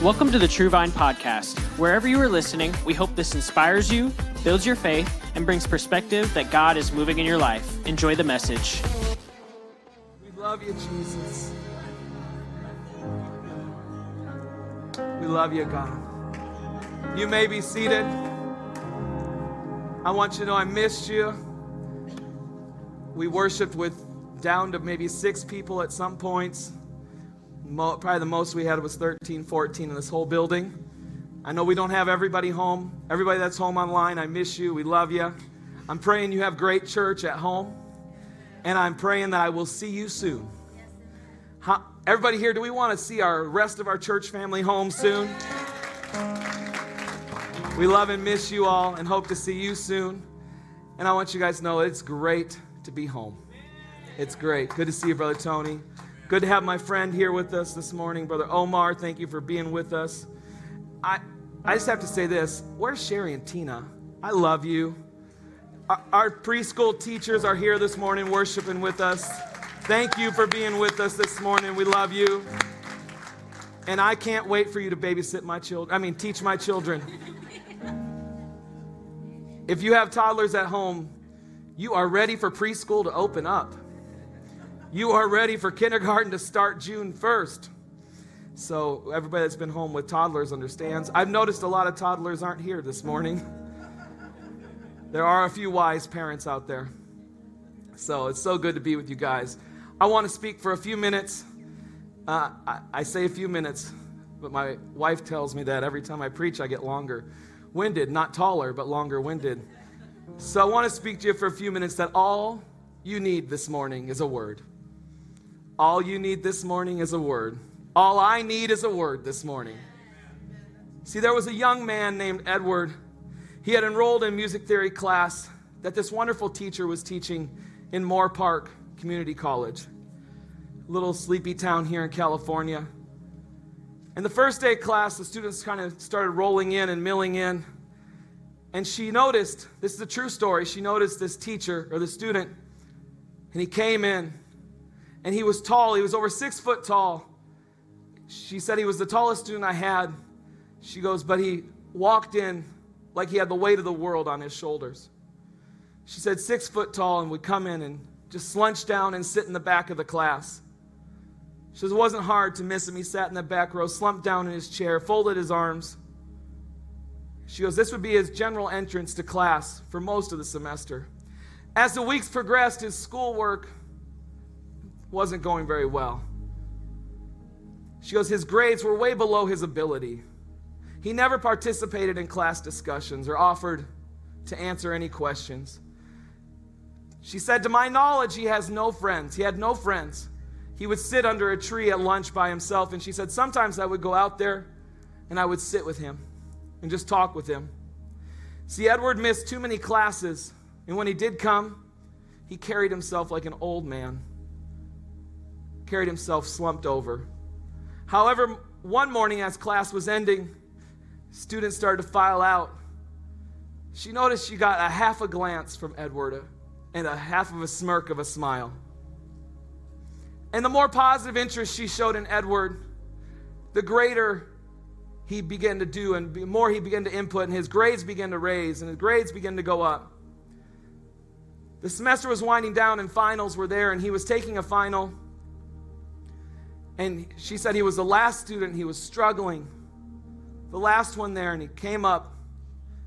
Welcome to the True Vine Podcast. Wherever you are listening, we hope this inspires you, builds your faith, and brings perspective that God is moving in your life. Enjoy the message. We love you, Jesus. We love you, God. You may be seated. I want you to know I missed you. We worshiped with down to maybe six people at some points. Probably the most we had was 13, 14 in this whole building. I know we don't have everybody home. Everybody that's home online, I miss you. We love you. I'm praying you have great church at home. And I'm praying that I will see you soon. How, everybody here, do we want to see our rest of our church family home soon? We love and miss you all and hope to see you soon. And I want you guys to know it's great to be home. It's great. Good to see you, Brother Tony. Good to have my friend here with us this morning, Brother Omar. Thank you for being with us. I, I just have to say this. Where's Sherry and Tina? I love you. Our, our preschool teachers are here this morning worshiping with us. Thank you for being with us this morning. We love you. And I can't wait for you to babysit my children. I mean, teach my children. If you have toddlers at home, you are ready for preschool to open up. You are ready for kindergarten to start June 1st. So, everybody that's been home with toddlers understands. I've noticed a lot of toddlers aren't here this morning. There are a few wise parents out there. So, it's so good to be with you guys. I want to speak for a few minutes. Uh, I, I say a few minutes, but my wife tells me that every time I preach, I get longer winded, not taller, but longer winded. So, I want to speak to you for a few minutes that all you need this morning is a word. All you need this morning is a word. All I need is a word this morning. See, there was a young man named Edward. He had enrolled in music theory class that this wonderful teacher was teaching in Moorpark Community College, little sleepy town here in California. And the first day of class, the students kind of started rolling in and milling in. And she noticed this is a true story. She noticed this teacher or the student, and he came in and he was tall. He was over six foot tall. She said he was the tallest student I had. She goes, but he walked in like he had the weight of the world on his shoulders. She said, six foot tall, and would come in and just slunch down and sit in the back of the class. She says, it wasn't hard to miss him. He sat in the back row, slumped down in his chair, folded his arms. She goes, this would be his general entrance to class for most of the semester. As the weeks progressed, his schoolwork wasn't going very well. She goes, his grades were way below his ability. He never participated in class discussions or offered to answer any questions. She said, To my knowledge, he has no friends. He had no friends. He would sit under a tree at lunch by himself. And she said, Sometimes I would go out there and I would sit with him and just talk with him. See, Edward missed too many classes. And when he did come, he carried himself like an old man, carried himself slumped over. However, one morning as class was ending, students started to file out. She noticed she got a half a glance from Edward and a half of a smirk of a smile. And the more positive interest she showed in Edward, the greater he began to do and the more he began to input, and his grades began to raise, and his grades began to go up. The semester was winding down, and finals were there, and he was taking a final. And she said he was the last student, he was struggling, the last one there, and he came up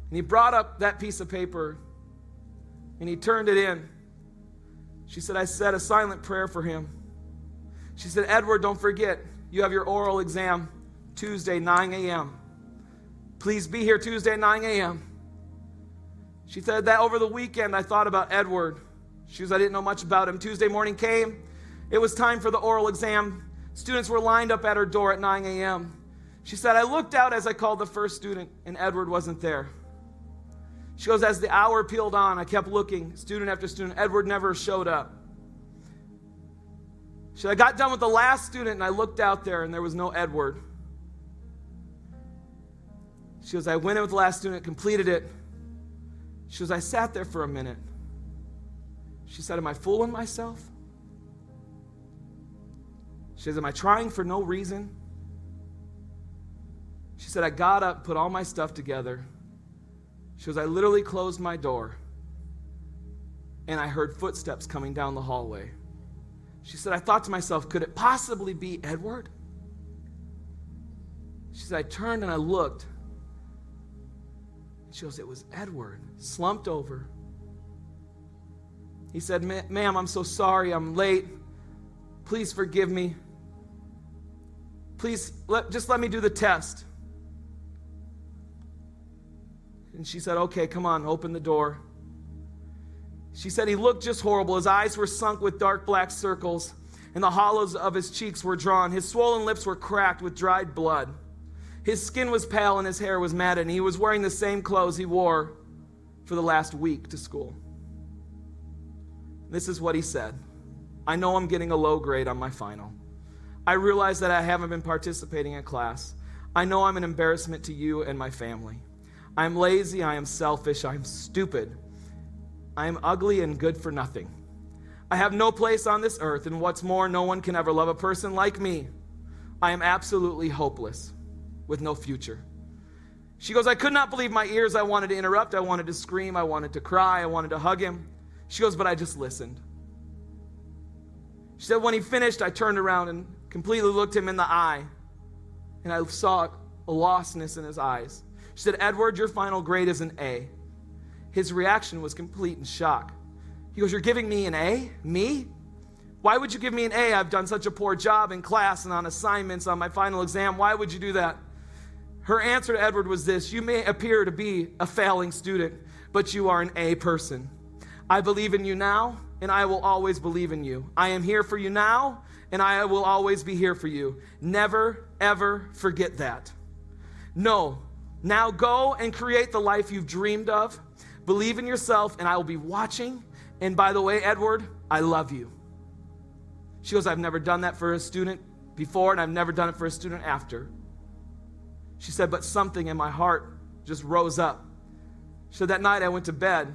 and he brought up that piece of paper and he turned it in. She said, I said a silent prayer for him. She said, Edward, don't forget, you have your oral exam Tuesday, 9 a.m. Please be here Tuesday, 9 a.m. She said that over the weekend I thought about Edward. She said I didn't know much about him. Tuesday morning came. It was time for the oral exam. Students were lined up at her door at 9 a.m. She said, I looked out as I called the first student, and Edward wasn't there. She goes, As the hour peeled on, I kept looking, student after student. Edward never showed up. She said, I got done with the last student, and I looked out there, and there was no Edward. She goes, I went in with the last student, completed it. She goes, I sat there for a minute. She said, Am I fooling myself? She says, Am I trying for no reason? She said, I got up, put all my stuff together. She goes, I literally closed my door and I heard footsteps coming down the hallway. She said, I thought to myself, could it possibly be Edward? She said, I turned and I looked. She goes, It was Edward, slumped over. He said, Ma'am, I'm so sorry, I'm late. Please forgive me. Please, let, just let me do the test. And she said, Okay, come on, open the door. She said he looked just horrible. His eyes were sunk with dark black circles, and the hollows of his cheeks were drawn. His swollen lips were cracked with dried blood. His skin was pale and his hair was matted, and he was wearing the same clothes he wore for the last week to school. This is what he said I know I'm getting a low grade on my final. I realize that I haven't been participating in class. I know I'm an embarrassment to you and my family. I'm lazy, I am selfish, I am stupid. I am ugly and good for nothing. I have no place on this earth, and what's more, no one can ever love a person like me. I am absolutely hopeless with no future. She goes, I could not believe my ears. I wanted to interrupt. I wanted to scream. I wanted to cry. I wanted to hug him. She goes, but I just listened. She said, when he finished, I turned around and completely looked him in the eye, and I saw a lostness in his eyes. She said, Edward, your final grade is an A. His reaction was complete in shock. He goes, You're giving me an A? Me? Why would you give me an A? I've done such a poor job in class and on assignments on my final exam. Why would you do that? Her answer to Edward was this You may appear to be a failing student, but you are an A person. I believe in you now, and I will always believe in you. I am here for you now, and I will always be here for you. Never, ever forget that. No, now go and create the life you've dreamed of. Believe in yourself, and I will be watching. And by the way, Edward, I love you. She goes, I've never done that for a student before, and I've never done it for a student after. She said, but something in my heart just rose up. So that night I went to bed.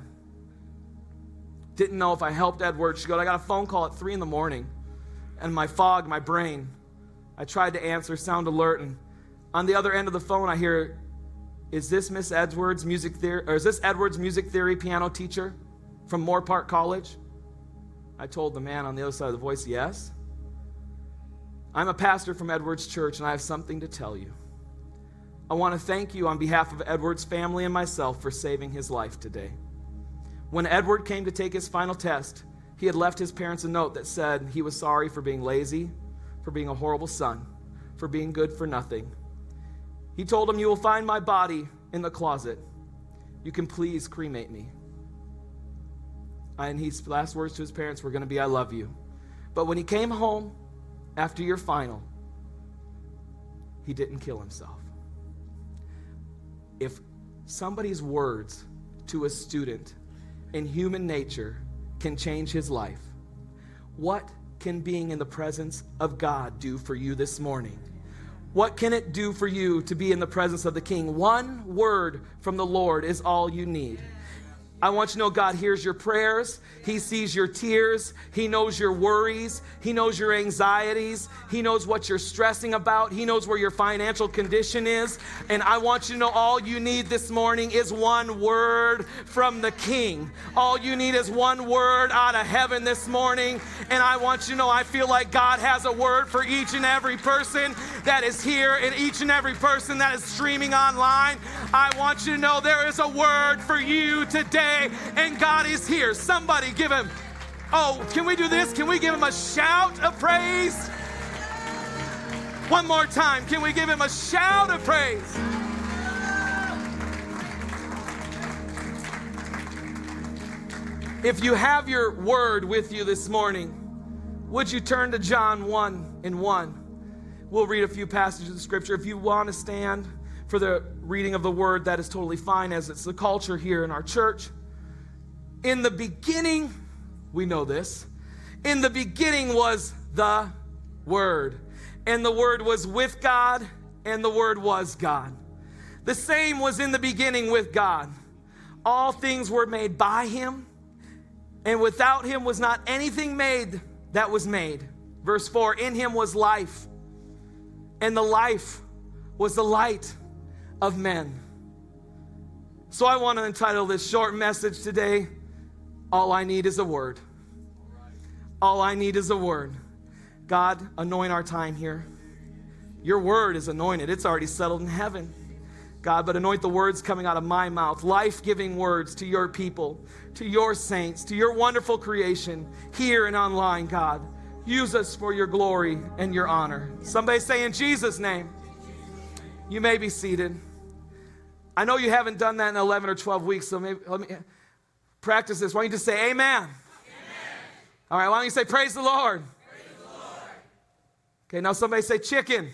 Didn't know if I helped Edward. She goes, I got a phone call at three in the morning, and my fog, my brain. I tried to answer, sound alert, and on the other end of the phone, I hear is this Miss Edwards music theory or is this Edwards music theory piano teacher from Moorpark College? I told the man on the other side of the voice, Yes. I'm a pastor from Edwards Church and I have something to tell you. I want to thank you on behalf of Edward's family and myself for saving his life today. When Edward came to take his final test, he had left his parents a note that said he was sorry for being lazy, for being a horrible son, for being good for nothing, he told him, You will find my body in the closet. You can please cremate me. And his last words to his parents were going to be, I love you. But when he came home after your final, he didn't kill himself. If somebody's words to a student in human nature can change his life, what can being in the presence of God do for you this morning? What can it do for you to be in the presence of the King? One word from the Lord is all you need. I want you to know God hears your prayers. He sees your tears. He knows your worries. He knows your anxieties. He knows what you're stressing about. He knows where your financial condition is. And I want you to know all you need this morning is one word from the King. All you need is one word out of heaven this morning. And I want you to know I feel like God has a word for each and every person that is here and each and every person that is streaming online. I want you to know there is a word for you today today, and God is here. Somebody give him, oh, can we do this? Can we give him a shout of praise? One more time, can we give him a shout of praise? If you have your word with you this morning, would you turn to John 1 and 1? We'll read a few passages of scripture. If you want to stand for the reading of the word, that is totally fine, as it's the culture here in our church. In the beginning, we know this, in the beginning was the Word, and the Word was with God, and the Word was God. The same was in the beginning with God. All things were made by Him, and without Him was not anything made that was made. Verse 4 In Him was life, and the life was the light of men. So I want to entitle this short message today All I Need is a Word. All I need is a word. God, anoint our time here. Your word is anointed, it's already settled in heaven. God, but anoint the words coming out of my mouth, life giving words to your people, to your saints, to your wonderful creation here and online, God. Use us for your glory and your honor. Somebody say in Jesus' name. You may be seated. I know you haven't done that in 11 or 12 weeks, so maybe let me practice this. Why don't you just say amen? amen. All right, why don't you say praise the Lord? Praise the Lord. Okay, now somebody say chicken. chicken.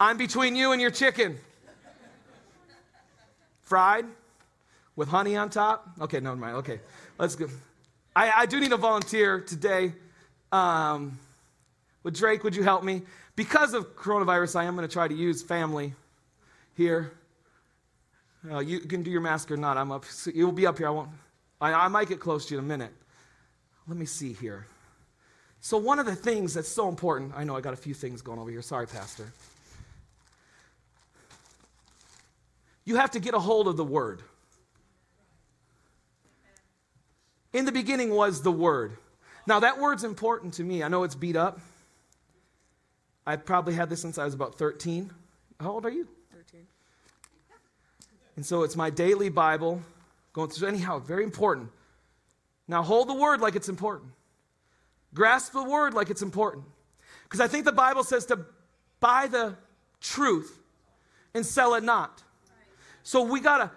I'm between you and your chicken. Fried with honey on top. Okay, never mind. Okay, let's go. I, I do need a volunteer today. Um, with Drake, would you help me? Because of coronavirus, I am going to try to use family here. Uh, you can do your mask or not. I'm up. You'll be up here. I won't. I, I might get close to you in a minute. Let me see here. So, one of the things that's so important, I know I got a few things going over here. Sorry, Pastor. You have to get a hold of the Word. In the beginning was the Word. Now, that word's important to me. I know it's beat up. I've probably had this since I was about 13. How old are you? 13. And so it's my daily Bible going through, anyhow, very important. Now, hold the Word like it's important. Grasp the Word like it's important. Because I think the Bible says to buy the truth and sell it not. So we gotta,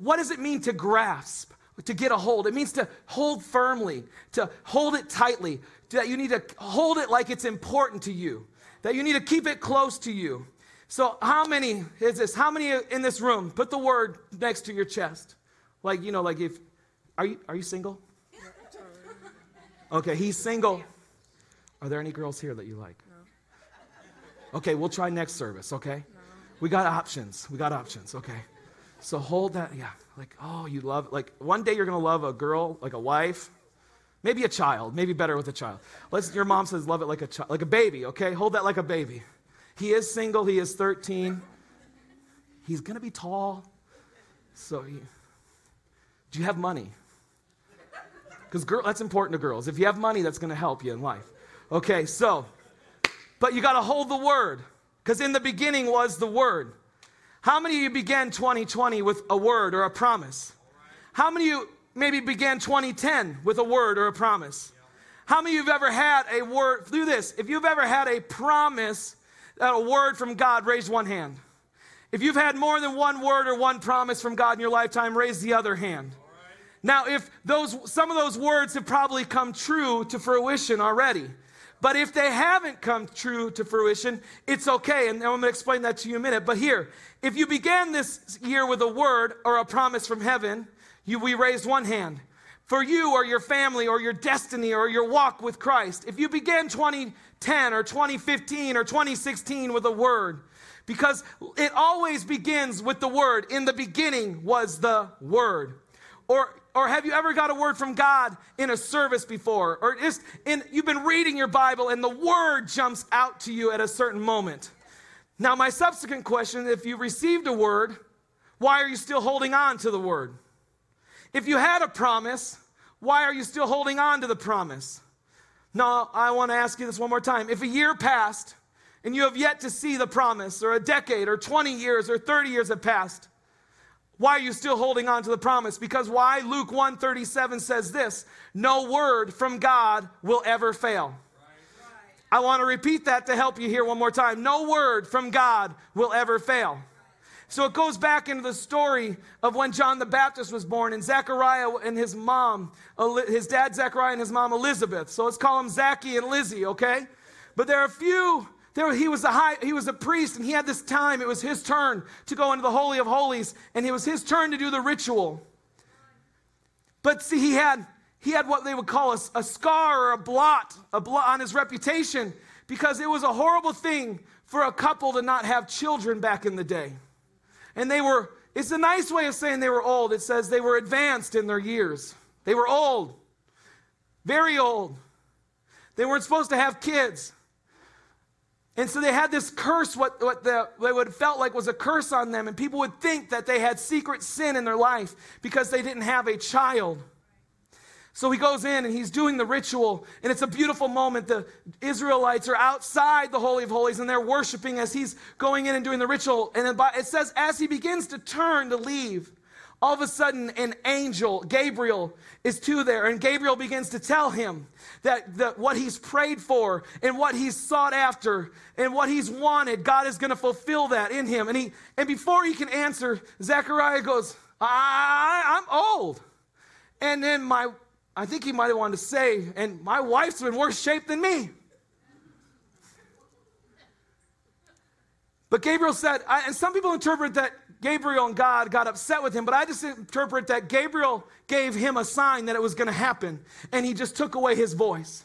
what does it mean to grasp? To get a hold. It means to hold firmly, to hold it tightly, that you need to hold it like it's important to you, that you need to keep it close to you. So, how many is this? How many in this room put the word next to your chest? Like, you know, like if, are you, are you single? Okay, he's single. Are there any girls here that you like? No. Okay, we'll try next service, okay? No. We got options. We got options, okay? So hold that, yeah. Like, oh, you love, like, one day you're gonna love a girl, like a wife, maybe a child, maybe better with a child. Let's, your mom says, love it like a child, like a baby, okay? Hold that like a baby. He is single, he is 13. He's gonna be tall. So, he, do you have money? Because girl, that's important to girls. If you have money, that's gonna help you in life. Okay, so, but you gotta hold the word, because in the beginning was the word. How many of you began 2020 with a word or a promise? How many of you maybe began 2010 with a word or a promise? How many of you have ever had a word? Do this. If you've ever had a promise, a word from God, raise one hand. If you've had more than one word or one promise from God in your lifetime, raise the other hand. Now, if those some of those words have probably come true to fruition already. But if they haven't come true to fruition, it's okay. And I'm going to explain that to you in a minute. But here, if you began this year with a word or a promise from heaven, you, we raised one hand. For you or your family or your destiny or your walk with Christ, if you began 2010 or 2015 or 2016 with a word, because it always begins with the word. In the beginning was the word. Or or have you ever got a word from God in a service before? Or just in you've been reading your Bible and the word jumps out to you at a certain moment. Now, my subsequent question, if you received a word, why are you still holding on to the word? If you had a promise, why are you still holding on to the promise? No, I want to ask you this one more time. If a year passed and you have yet to see the promise, or a decade, or 20 years, or 30 years have passed, why are you still holding on to the promise? Because why? Luke 137 says this No word from God will ever fail. I want to repeat that to help you here one more time. No word from God will ever fail. So it goes back into the story of when John the Baptist was born and Zechariah and his mom, his dad Zechariah and his mom Elizabeth. So let's call them Zachy and Lizzie, okay? But there are a few there, he was a high, he was a priest, and he had this time. It was his turn to go into the holy of holies, and it was his turn to do the ritual. But see, he had he had what they would call a, a scar or a blot, a blot on his reputation, because it was a horrible thing for a couple to not have children back in the day. And they were, it's a nice way of saying they were old. It says they were advanced in their years. They were old, very old. They weren't supposed to have kids. And so they had this curse, what, what the, they would felt like was a curse on them. And people would think that they had secret sin in their life because they didn't have a child. So he goes in and he's doing the ritual, and it's a beautiful moment. The Israelites are outside the Holy of Holies and they're worshiping as he's going in and doing the ritual. And it says, as he begins to turn to leave, all of a sudden an angel, Gabriel, is to there, and Gabriel begins to tell him that, that what he's prayed for and what he's sought after and what he's wanted, God is going to fulfill that in him. And he and before he can answer, Zechariah goes, I, I'm old. And then my I think he might have wanted to say, and my wife's in worse shape than me. But Gabriel said, I, and some people interpret that Gabriel and God got upset with him, but I just interpret that Gabriel gave him a sign that it was going to happen, and he just took away his voice,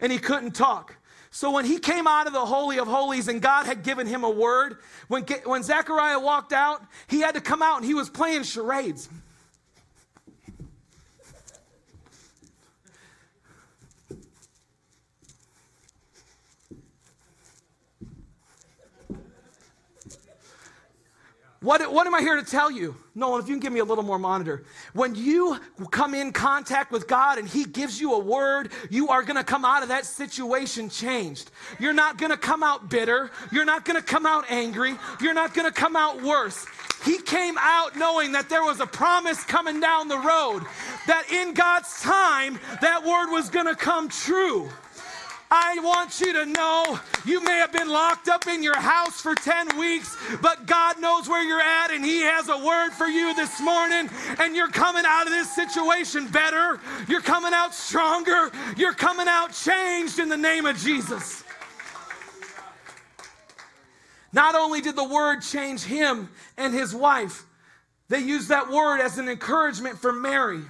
and he couldn't talk. So when he came out of the Holy of Holies and God had given him a word, when, when Zechariah walked out, he had to come out and he was playing charades. What, what am I here to tell you? Nolan, if you can give me a little more monitor. When you come in contact with God and He gives you a word, you are going to come out of that situation changed. You're not going to come out bitter. You're not going to come out angry. You're not going to come out worse. He came out knowing that there was a promise coming down the road, that in God's time, that word was going to come true. I want you to know you may have been locked up in your house for 10 weeks, but God knows where you're at and He has a word for you this morning. And you're coming out of this situation better. You're coming out stronger. You're coming out changed in the name of Jesus. Not only did the word change him and his wife, they used that word as an encouragement for Mary.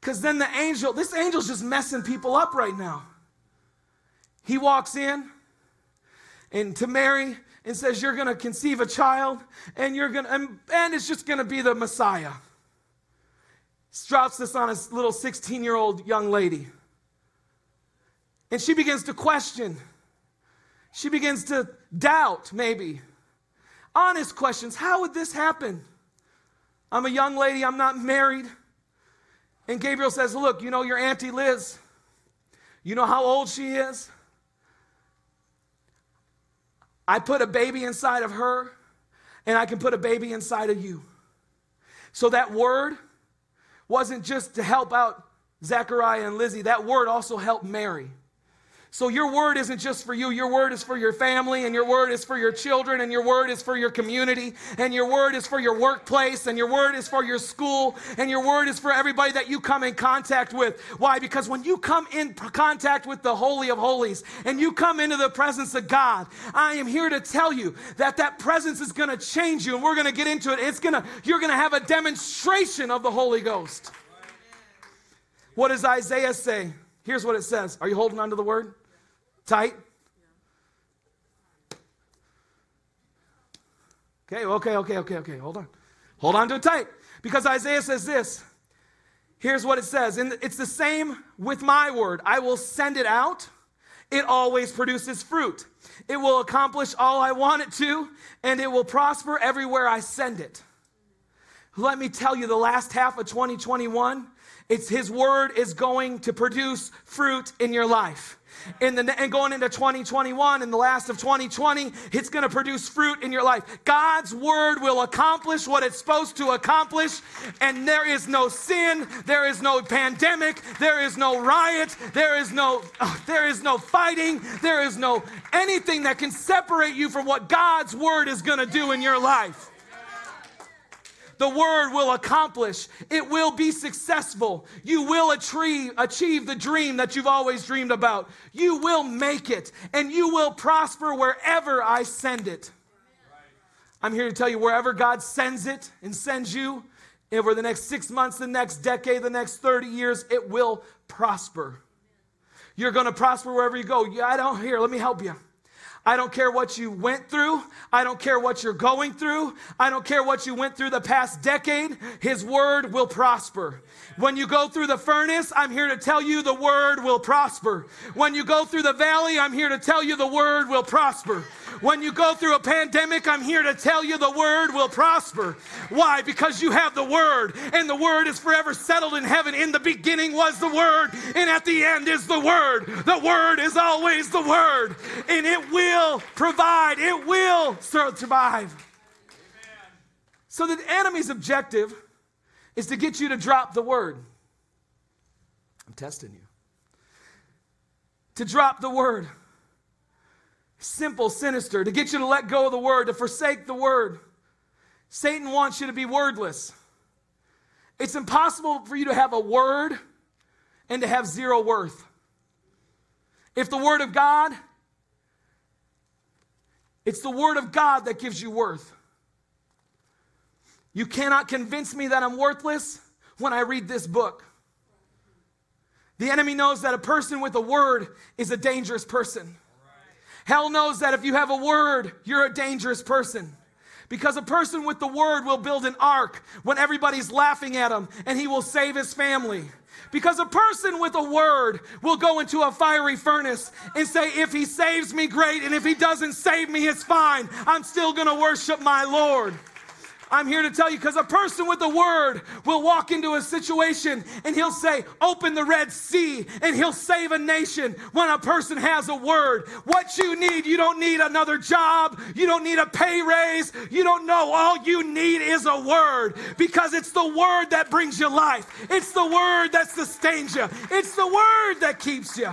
Because then the angel, this angel's just messing people up right now. He walks in and to Mary and says, You're going to conceive a child and you're going to, and, and it's just going to be the Messiah. Drops this on a little 16 year old young lady. And she begins to question. She begins to doubt, maybe. Honest questions. How would this happen? I'm a young lady, I'm not married. And Gabriel says, Look, you know your Auntie Liz? You know how old she is? I put a baby inside of her, and I can put a baby inside of you. So that word wasn't just to help out Zechariah and Lizzie, that word also helped Mary. So your word isn't just for you, your word is for your family, and your word is for your children, and your word is for your community, and your word is for your workplace, and your word is for your school, and your word is for everybody that you come in contact with. Why? Because when you come in contact with the Holy of Holies and you come into the presence of God, I am here to tell you that that presence is going to change you, and we're going to get into it. It's going to, you're going to have a demonstration of the Holy Ghost. What does Isaiah say? Here's what it says. Are you holding on to the word? Tight? Okay, okay, okay, okay, okay. Hold on. Hold on to it tight. Because Isaiah says this. Here's what it says. And it's the same with my word. I will send it out. It always produces fruit. It will accomplish all I want it to, and it will prosper everywhere I send it. Let me tell you, the last half of 2021, it's his word is going to produce fruit in your life in the, and going into 2021 and the last of 2020, it's going to produce fruit in your life. God's word will accomplish what it's supposed to accomplish, and there is no sin, there is no pandemic, there is no riot, there is no oh, there is no fighting, there is no anything that can separate you from what God's word is going to do in your life the word will accomplish. It will be successful. You will achieve, achieve the dream that you've always dreamed about. You will make it and you will prosper wherever I send it. I'm here to tell you wherever God sends it and sends you over the next six months, the next decade, the next 30 years, it will prosper. You're going to prosper wherever you go. Yeah, I don't, hear. let me help you. I don't care what you went through. I don't care what you're going through. I don't care what you went through the past decade. His word will prosper. When you go through the furnace, I'm here to tell you the word will prosper. When you go through the valley, I'm here to tell you the word will prosper. When you go through a pandemic, I'm here to tell you the word will prosper. Why? Because you have the word, and the word is forever settled in heaven. In the beginning was the word, and at the end is the word. The word is always the word, and it will provide, it will survive. So the enemy's objective is to get you to drop the word. I'm testing you. To drop the word simple, sinister, to get you to let go of the word, to forsake the word. Satan wants you to be wordless. It's impossible for you to have a word and to have zero worth. If the word of God, it's the word of God that gives you worth. You cannot convince me that I'm worthless when I read this book. The enemy knows that a person with a word is a dangerous person. Hell knows that if you have a word, you're a dangerous person. Because a person with the word will build an ark when everybody's laughing at him and he will save his family. Because a person with a word will go into a fiery furnace and say, If he saves me, great. And if he doesn't save me, it's fine. I'm still to worship my Lord. I'm here to tell you because a person with a word will walk into a situation and he'll say, Open the Red Sea, and he'll save a nation when a person has a word. What you need, you don't need another job, you don't need a pay raise, you don't know. All you need is a word because it's the word that brings you life, it's the word that sustains you, it's the word that keeps you.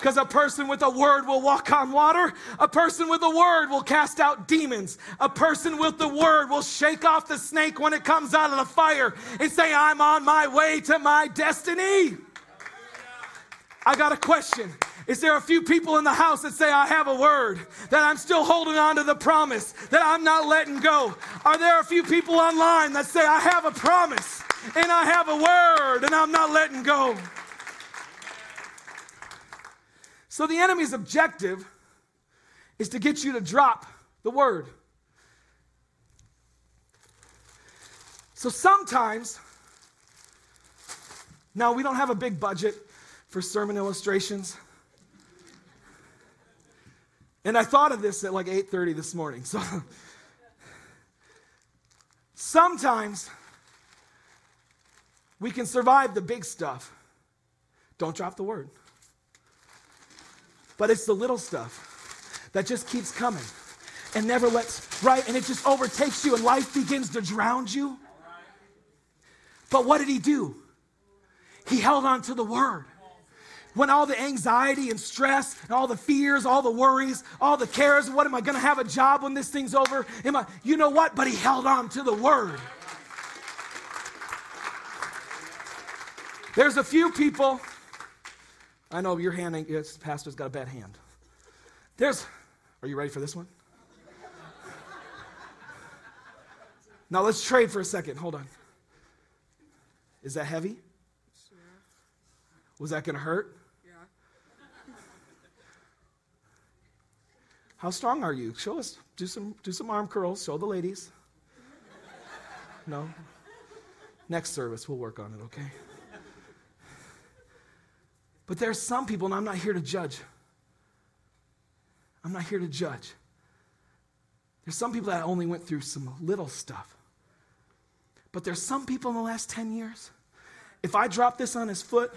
Because a person with a word will walk on water. A person with a word will cast out demons. A person with the word will shake off the snake when it comes out of the fire and say, I'm on my way to my destiny. I got a question. Is there a few people in the house that say, I have a word, that I'm still holding on to the promise, that I'm not letting go? Are there a few people online that say, I have a promise and I have a word and I'm not letting go? So the enemy's objective is to get you to drop the word. So sometimes, now we don't have a big budget for sermon illustrations. And I thought of this at like 8:30 this morning. So sometimes we can survive the big stuff. Don't drop the word. But it's the little stuff that just keeps coming and never lets, right? And it just overtakes you and life begins to drown you. But what did he do? He held on to the word. When all the anxiety and stress and all the fears, all the worries, all the cares, what am I going to have a job when this thing's over? Am I, you know what? But he held on to the word. There's a few people I know your hand, yes, pastor's got a bad hand. There's, are you ready for this one? now let's trade for a second. Hold on. Is that heavy? Yeah. Was that going to hurt? Yeah. How strong are you? Show us. Do some, do some arm curls. Show the ladies. No? Next service, we'll work on it, okay? But there's some people, and I'm not here to judge. I'm not here to judge. There's some people that only went through some little stuff. But there's some people in the last 10 years, if I drop this on his foot,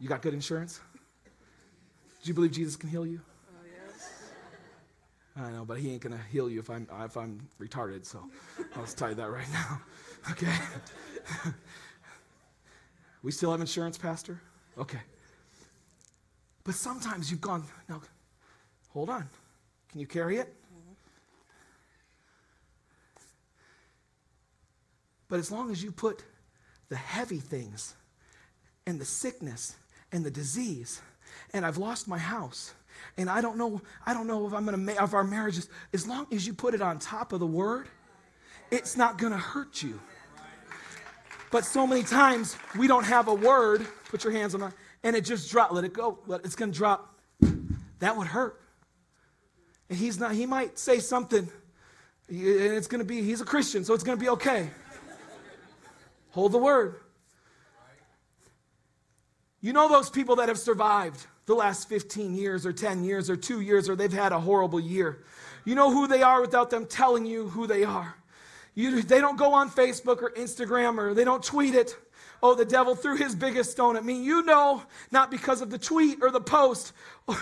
you got good insurance? Do you believe Jesus can heal you? I know, but he ain't gonna heal you if I'm if I'm retarded. So I'll just tell you that right now. Okay. we still have insurance, Pastor. Okay. But sometimes you've gone. Now, hold on. Can you carry it? But as long as you put the heavy things and the sickness and the disease, and I've lost my house and I don't know, I don't know if I'm gonna make if our marriages, as long as you put it on top of the word, it's not gonna hurt you. But so many times we don't have a word. Put your hands on that. And it just drop. Let it go. Let, it's to drop. That would hurt. And he's not, he might say something, and it's to be, he's a Christian, so it's to be okay. Hold the word. You know those people that have survived the last 15 years or 10 years or two years, or they've had a horrible year. You know who they are without them telling you who they are. You, they don't go on Facebook or Instagram or they don't tweet it. Oh, the devil threw his biggest stone at me. You know, not because of the tweet or the post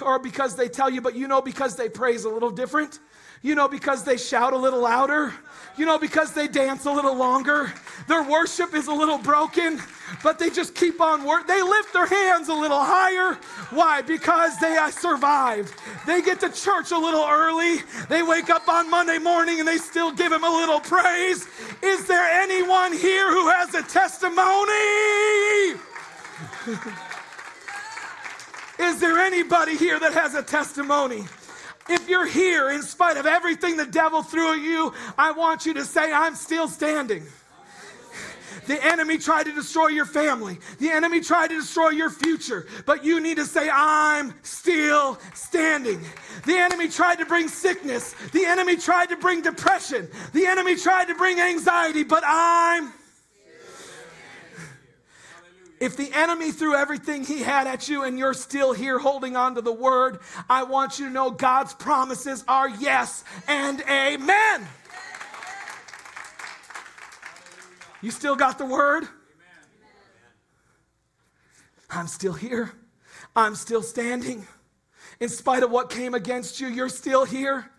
or because they tell you, but you know because they praise a little different. You know, because they shout a little louder. You know, because they dance a little longer. Their worship is a little broken, but they just keep on work. They lift their hands a little higher. Why? Because they uh, survived. They get to church a little early. They wake up on Monday morning and they still give him a little praise. Is there anyone here who has a testimony? Is there anybody here that has a testimony? If you're here, in spite of everything the devil threw at you, I want you to say, I'm still standing. The enemy tried to destroy your family. The enemy tried to destroy your future. But you need to say, I'm still standing. The enemy tried to bring sickness. The enemy tried to bring depression. The enemy tried to bring anxiety. But I'm if the enemy threw everything he had at you and you're still here holding on to the word, I want you to know God's promises are yes and amen. You still got the word? I'm still here. I'm still standing. In spite of what came against you, you're still here.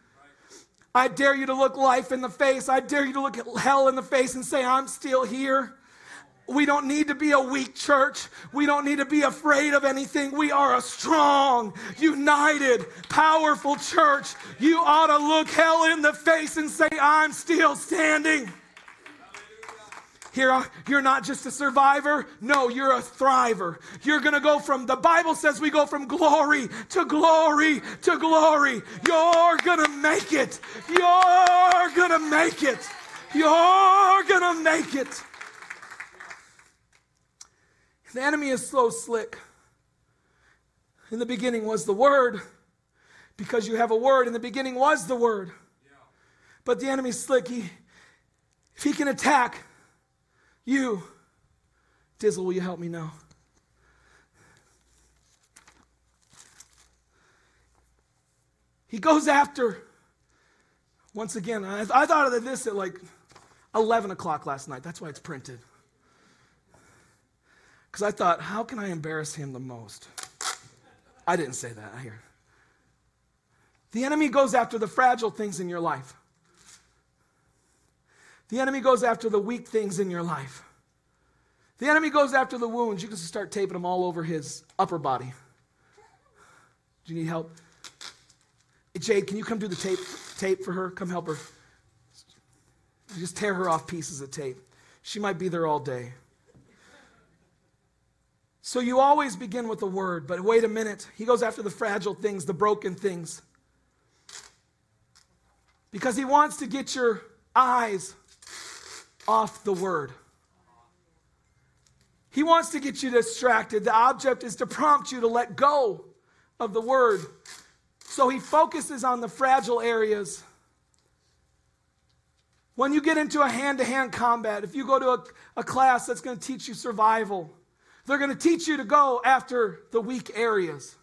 I dare you to look life in the face. I dare you to look at hell in the face and say, I'm still here. We don't need to be a weak church. We don't need to be afraid of anything. We are a strong, united, powerful church. You ought to look hell in the face and say, I'm still standing. Here, uh, you're not just a survivor. No, you're a thriver. You're going to go from, the Bible says we go from glory to glory to glory. You're going to make it. You're going to make it. You're going to make it. The enemy is so slick. In the beginning was the Word, because you have a Word. In the beginning was the Word. But the enemy's slick. He, if he can attack you, Dizzle, will you help me now? He goes after, once again, I, I thought of this at like 11 o'clock last night. That's why it's printed. Because I thought, how can I embarrass him the most? I didn't say that. I hear. The enemy goes after the fragile things in your life. The enemy goes after the weak things in your life. The enemy goes after the wounds. You can start taping them all over his upper body. Do you need help? Jade, can you come do the tape, tape for her? Come help her. Just tear her off pieces of tape. She might be there all day. So you always begin with the word, but wait a minute. He goes after the fragile things, the broken things. Because he wants to get your eyes off the word. He wants to get you distracted. The object is to prompt you to let go of the word. So he focuses on the fragile areas. When you get into a hand to hand combat, if you go to a, a class that's going to teach you survival, they're going to teach you to go after the weak areas.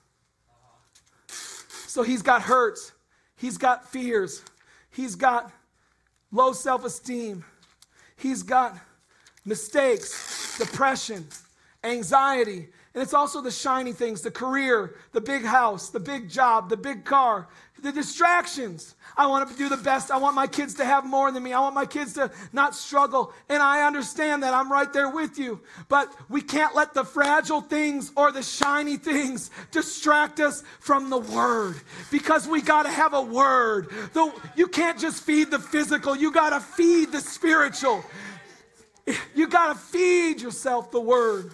So he's got hurts, he's got fears, he's got low self esteem, he's got mistakes, depression, anxiety. And it's also the shiny things the career, the big house, the big job, the big car, the distractions. I want to do the best. I want my kids to have more than me. I want my kids to not struggle. And I understand that. I'm right there with you. But we can't let the fragile things or the shiny things distract us from the word because we got to have a word. Though you can't just feed the physical, you got to feed the spiritual. You got to feed yourself the word.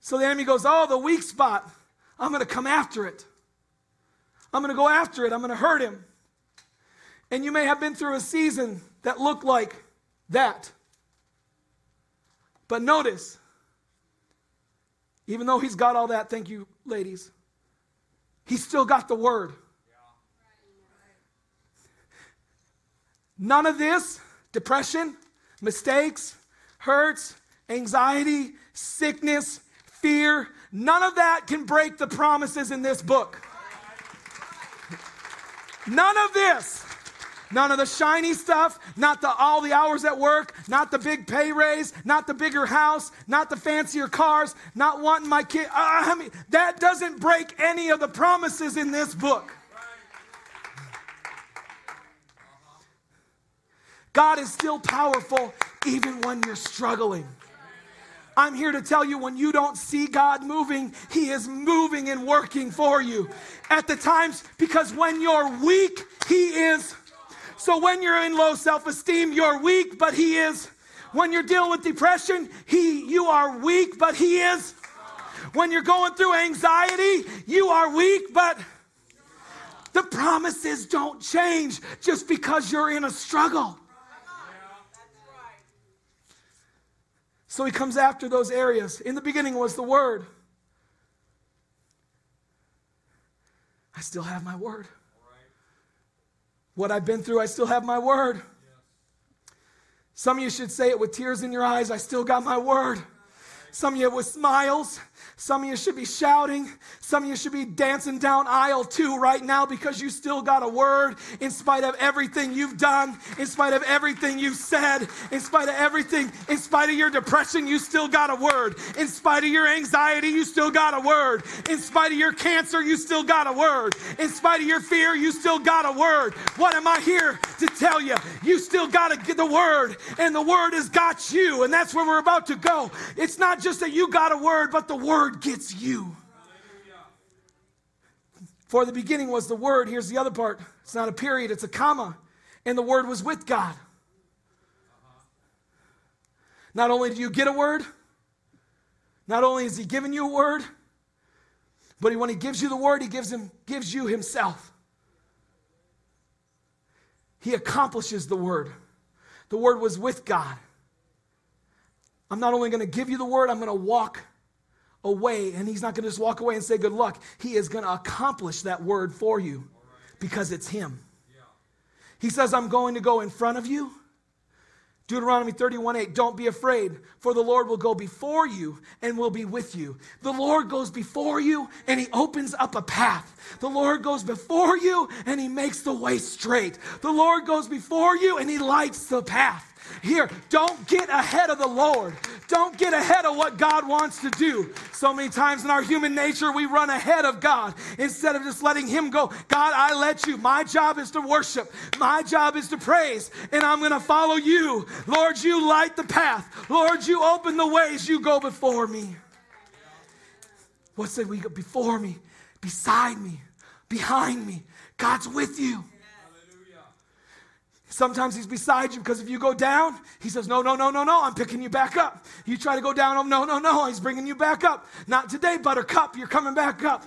So the enemy goes, Oh, the weak spot. I'm going to come after it. I'm going to go after it. I'm going to hurt him. And you may have been through a season that looked like that. But notice, even though he's got all that, thank you, ladies, he's still got the word. None of this depression, mistakes, hurts, anxiety, sickness, fear none of that can break the promises in this book. None of this. None of the shiny stuff, not the all the hours at work, not the big pay raise, not the bigger house, not the fancier cars, not wanting my kid. Uh, I mean, that doesn't break any of the promises in this book. God is still powerful even when you're struggling. I'm here to tell you when you don't see God moving, He is moving and working for you at the times because when you're weak, He is. So when you're in low self esteem, you're weak, but He is. When you're dealing with depression, He, you are weak, but He is. When you're going through anxiety, you are weak, but the promises don't change just because you're in a struggle. So he comes after those areas. In the beginning was the Word. I still have my Word. What I've been through, I still have my Word. Some of you should say it with tears in your eyes. I still got my Word. Some of you with smiles. Some of you should be shouting. Some of you should be dancing down aisle two right now because you still got a word in spite of everything you've done, in spite of everything you've said, in spite of everything, in spite of your depression, you still got a word. In spite of your anxiety, you still got a word. In spite of your cancer, you still got a word. In spite of your fear, you still got a word. What am I here to tell you? You still got to get the word, and the word has got you, and that's where we're about to go. It's not just that you got a word, but the word gets you. For the beginning was the word. Here's the other part it's not a period, it's a comma. And the word was with God. Not only do you get a word, not only is he giving you a word, but when he gives you the word, he gives him gives you himself. He accomplishes the word. The word was with God. I'm not only going to give you the word, I'm going to walk away and he's not going to just walk away and say good luck. He is going to accomplish that word for you because it's him. He says, I'm going to go in front of you. Deuteronomy 31 8, don't be afraid, for the Lord will go before you and will be with you. The Lord goes before you and he opens up a path. The Lord goes before you and he makes the way straight. The Lord goes before you and he lights the path. Here, don't get ahead of the Lord. Don't get ahead of what God wants to do. So many times in our human nature, we run ahead of God instead of just letting Him go. God, I let you. My job is to worship, my job is to praise, and I'm going to follow you. Lord, you light the path. Lord, you open the ways. You go before me. What's it? We go before me, beside me, behind me. God's with you. Sometimes he's beside you because if you go down, he says, No, no, no, no, no, I'm picking you back up. You try to go down, oh, no, no, no, he's bringing you back up. Not today, buttercup, you're coming back up.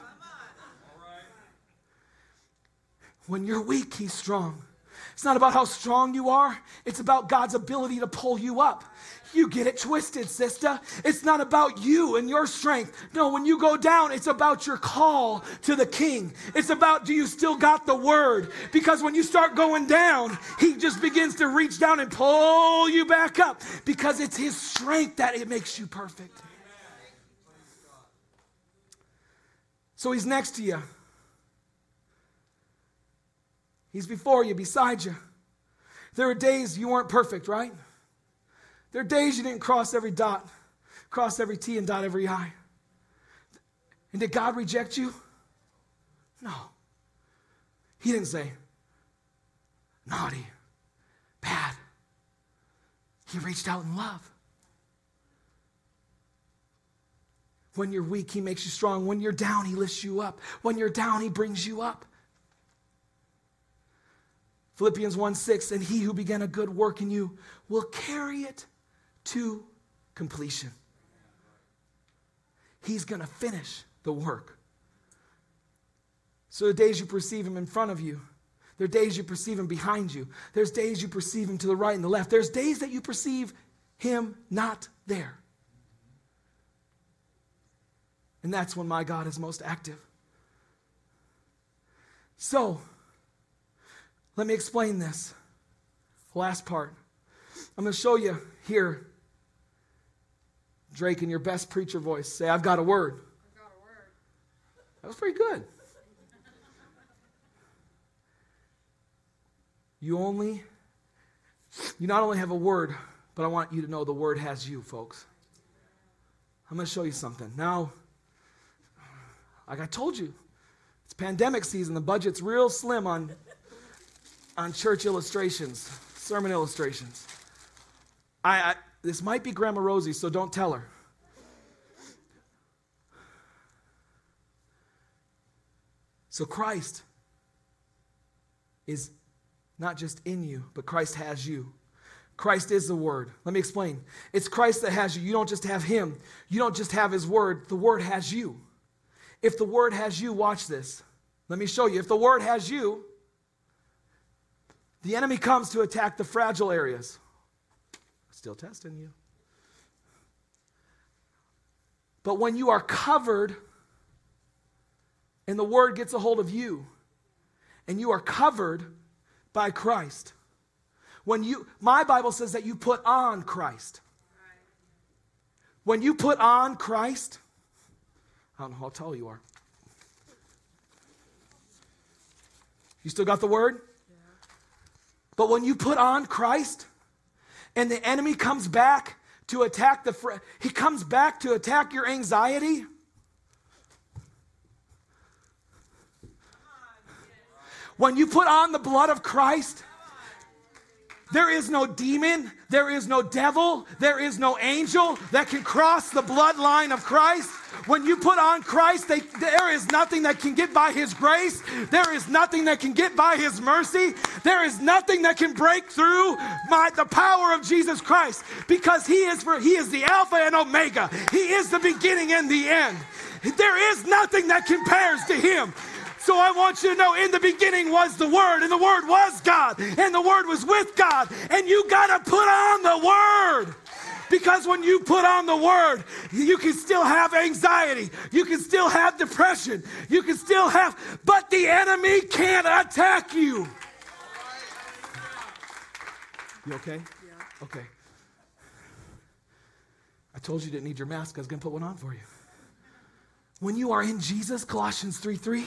When you're weak, he's strong. It's not about how strong you are, it's about God's ability to pull you up. You get it twisted, sister. It's not about you and your strength. No, when you go down, it's about your call to the king. It's about do you still got the word? Because when you start going down, he just begins to reach down and pull you back up because it's his strength that it makes you perfect. So he's next to you. He's before you, beside you. There are days you weren't perfect, right? There are days you didn't cross every dot, cross every T and dot every I. And did God reject you? No. He didn't say, naughty, bad. He reached out in love. When you're weak, He makes you strong. When you're down, He lifts you up. When you're down, He brings you up. Philippians 1 6, and He who began a good work in you will carry it to completion. He's going to finish the work. So the days you perceive him in front of you, there are days you perceive him behind you. There's days you perceive him to the right and the left. There's days that you perceive him not there. And that's when my God is most active. So, let me explain this. Last part. I'm going to show you here. Drake, in your best preacher voice, say, I've got a word. I've got a word. That was pretty good. You only, you not only have a word, but I want you to know the word has you, folks. I'm going to show you something. Now, like I told you, it's pandemic season. The budget's real slim on, on church illustrations, sermon illustrations. I, I this might be Grandma Rosie, so don't tell her. So Christ is not just in you, but Christ has you. Christ is the Word. Let me explain. It's Christ that has you. You don't just have Him, you don't just have His Word, the Word has you. If the Word has you, watch this. Let me show you. If the Word has you, the enemy comes to attack the fragile areas. Still testing you. But when you are covered and the Word gets a hold of you, and you are covered by Christ. When you, my Bible says that you put on Christ. When you put on Christ, I don't know how tall you are. You still got the word? Yeah. But when you put on Christ and the enemy comes back to attack the, fr- he comes back to attack your anxiety. When you put on the blood of Christ, there is no demon, there is no devil, there is no angel that can cross the bloodline of Christ. When you put on Christ, they, there is nothing that can get by His grace. There is nothing that can get by His mercy. There is nothing that can break through my, the power of Jesus Christ because He is for He is the Alpha and Omega. He is the beginning and the end. There is nothing that compares to Him. So I want you to know in the beginning was the Word, and the Word was God, and the Word was with God, and you got to put on the Word. Because when you put on the word, you can still have anxiety, you can still have depression, you can still have, but the enemy can't attack you. You okay? Yeah. Okay. I told you you didn't need your mask. I was going to put one on for you. When you are in Jesus, Colossians 3 3,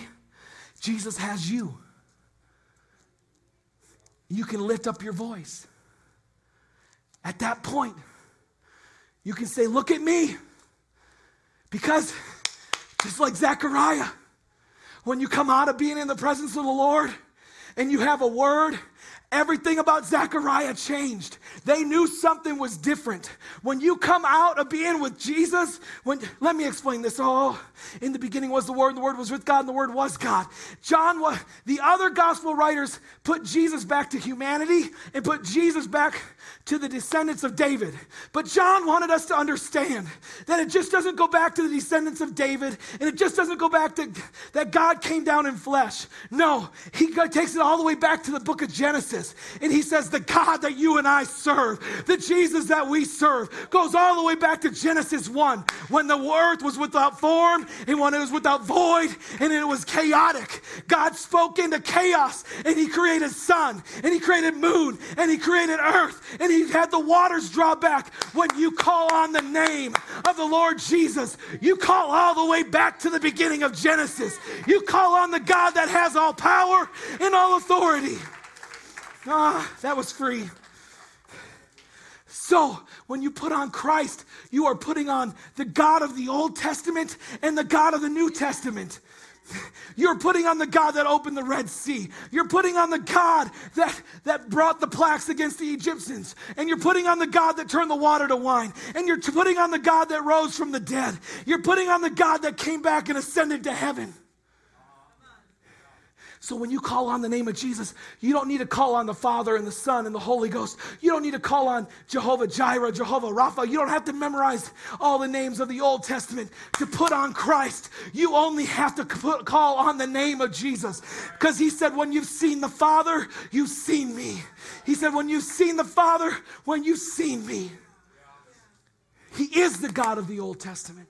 Jesus has you. You can lift up your voice. At that point, you can say, Look at me. Because just like Zechariah, when you come out of being in the presence of the Lord and you have a word Everything about Zechariah changed. They knew something was different. When you come out of being with Jesus, when let me explain this. Oh, in the beginning was the Word, and the Word was with God, and the Word was God. John, the other gospel writers put Jesus back to humanity and put Jesus back to the descendants of David. But John wanted us to understand that it just doesn't go back to the descendants of David, and it just doesn't go back to that God came down in flesh. No, he takes it all the way back to the book of Genesis. Genesis. And he says, The God that you and I serve, the Jesus that we serve, goes all the way back to Genesis 1 when the earth was without form and when it was without void and it was chaotic. God spoke into chaos and he created sun and he created moon and he created earth and he had the waters draw back. When you call on the name of the Lord Jesus, you call all the way back to the beginning of Genesis. You call on the God that has all power and all authority. Ah, that was free. So, when you put on Christ, you are putting on the God of the Old Testament and the God of the New Testament. You're putting on the God that opened the Red Sea. You're putting on the God that, that brought the plaques against the Egyptians. And you're putting on the God that turned the water to wine. And you're putting on the God that rose from the dead. You're putting on the God that came back and ascended to heaven. So when you call on the name of Jesus, you don't need to call on the Father and the Son and the Holy Ghost. You don't need to call on Jehovah Jireh, Jehovah Rapha. You don't have to memorize all the names of the Old Testament to put on Christ. You only have to put, call on the name of Jesus. Because he said, when you've seen the Father, you've seen me. He said, when you've seen the Father, when you've seen me. He is the God of the Old Testament.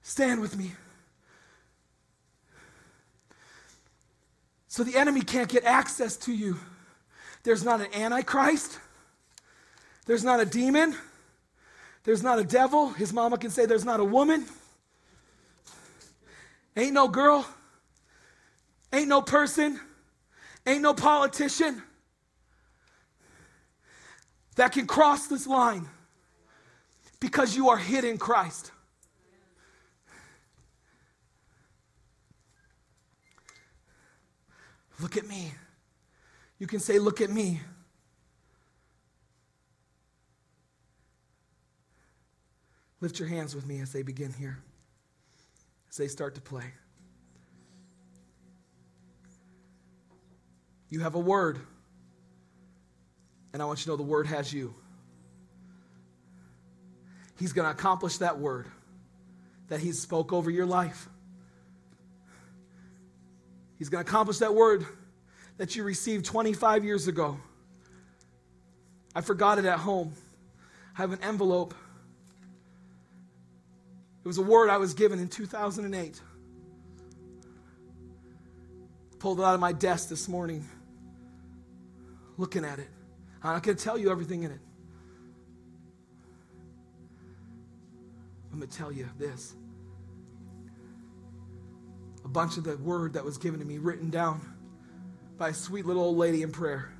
Stand with me. So the enemy can't get access to you. There's not an antichrist. There's not a demon. There's not a devil. His mama can say there's not a woman. Ain't no girl. Ain't no person. Ain't no politician that can cross this line because you are hid in Christ. Look at me. You can say, Look at me. Lift your hands with me as they begin here, as they start to play. You have a word, and I want you to know the word has you. He's going to accomplish that word that He spoke over your life. He's going to accomplish that word that you received 25 years ago. I forgot it at home. I have an envelope. It was a word I was given in 2008. Pulled it out of my desk this morning, looking at it. I'm not going to tell you everything in it. I'm going to tell you this bunch of the word that was given to me, written down by a sweet little old lady in prayer,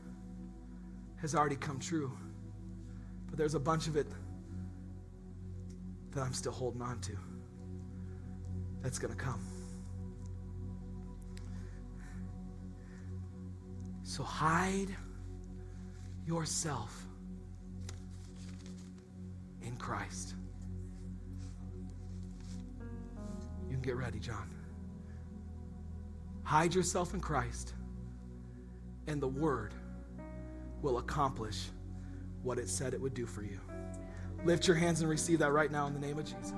has already come true. But there's a bunch of it that I'm still holding on to. That's going to come. So hide yourself in Christ. You can get ready, John. Hide yourself in Christ, and the Word will accomplish what it said it would do for you. Lift your hands and receive that right now in the name of Jesus.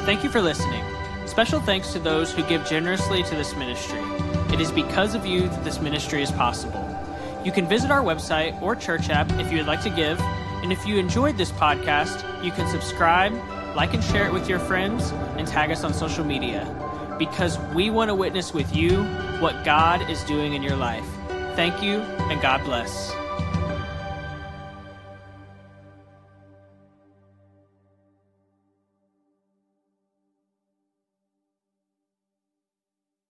Thank you for listening. Special thanks to those who give generously to this ministry. It is because of you that this ministry is possible. You can visit our website or church app if you would like to give. And if you enjoyed this podcast, you can subscribe, like and share it with your friends, and tag us on social media because we want to witness with you what God is doing in your life. Thank you, and God bless.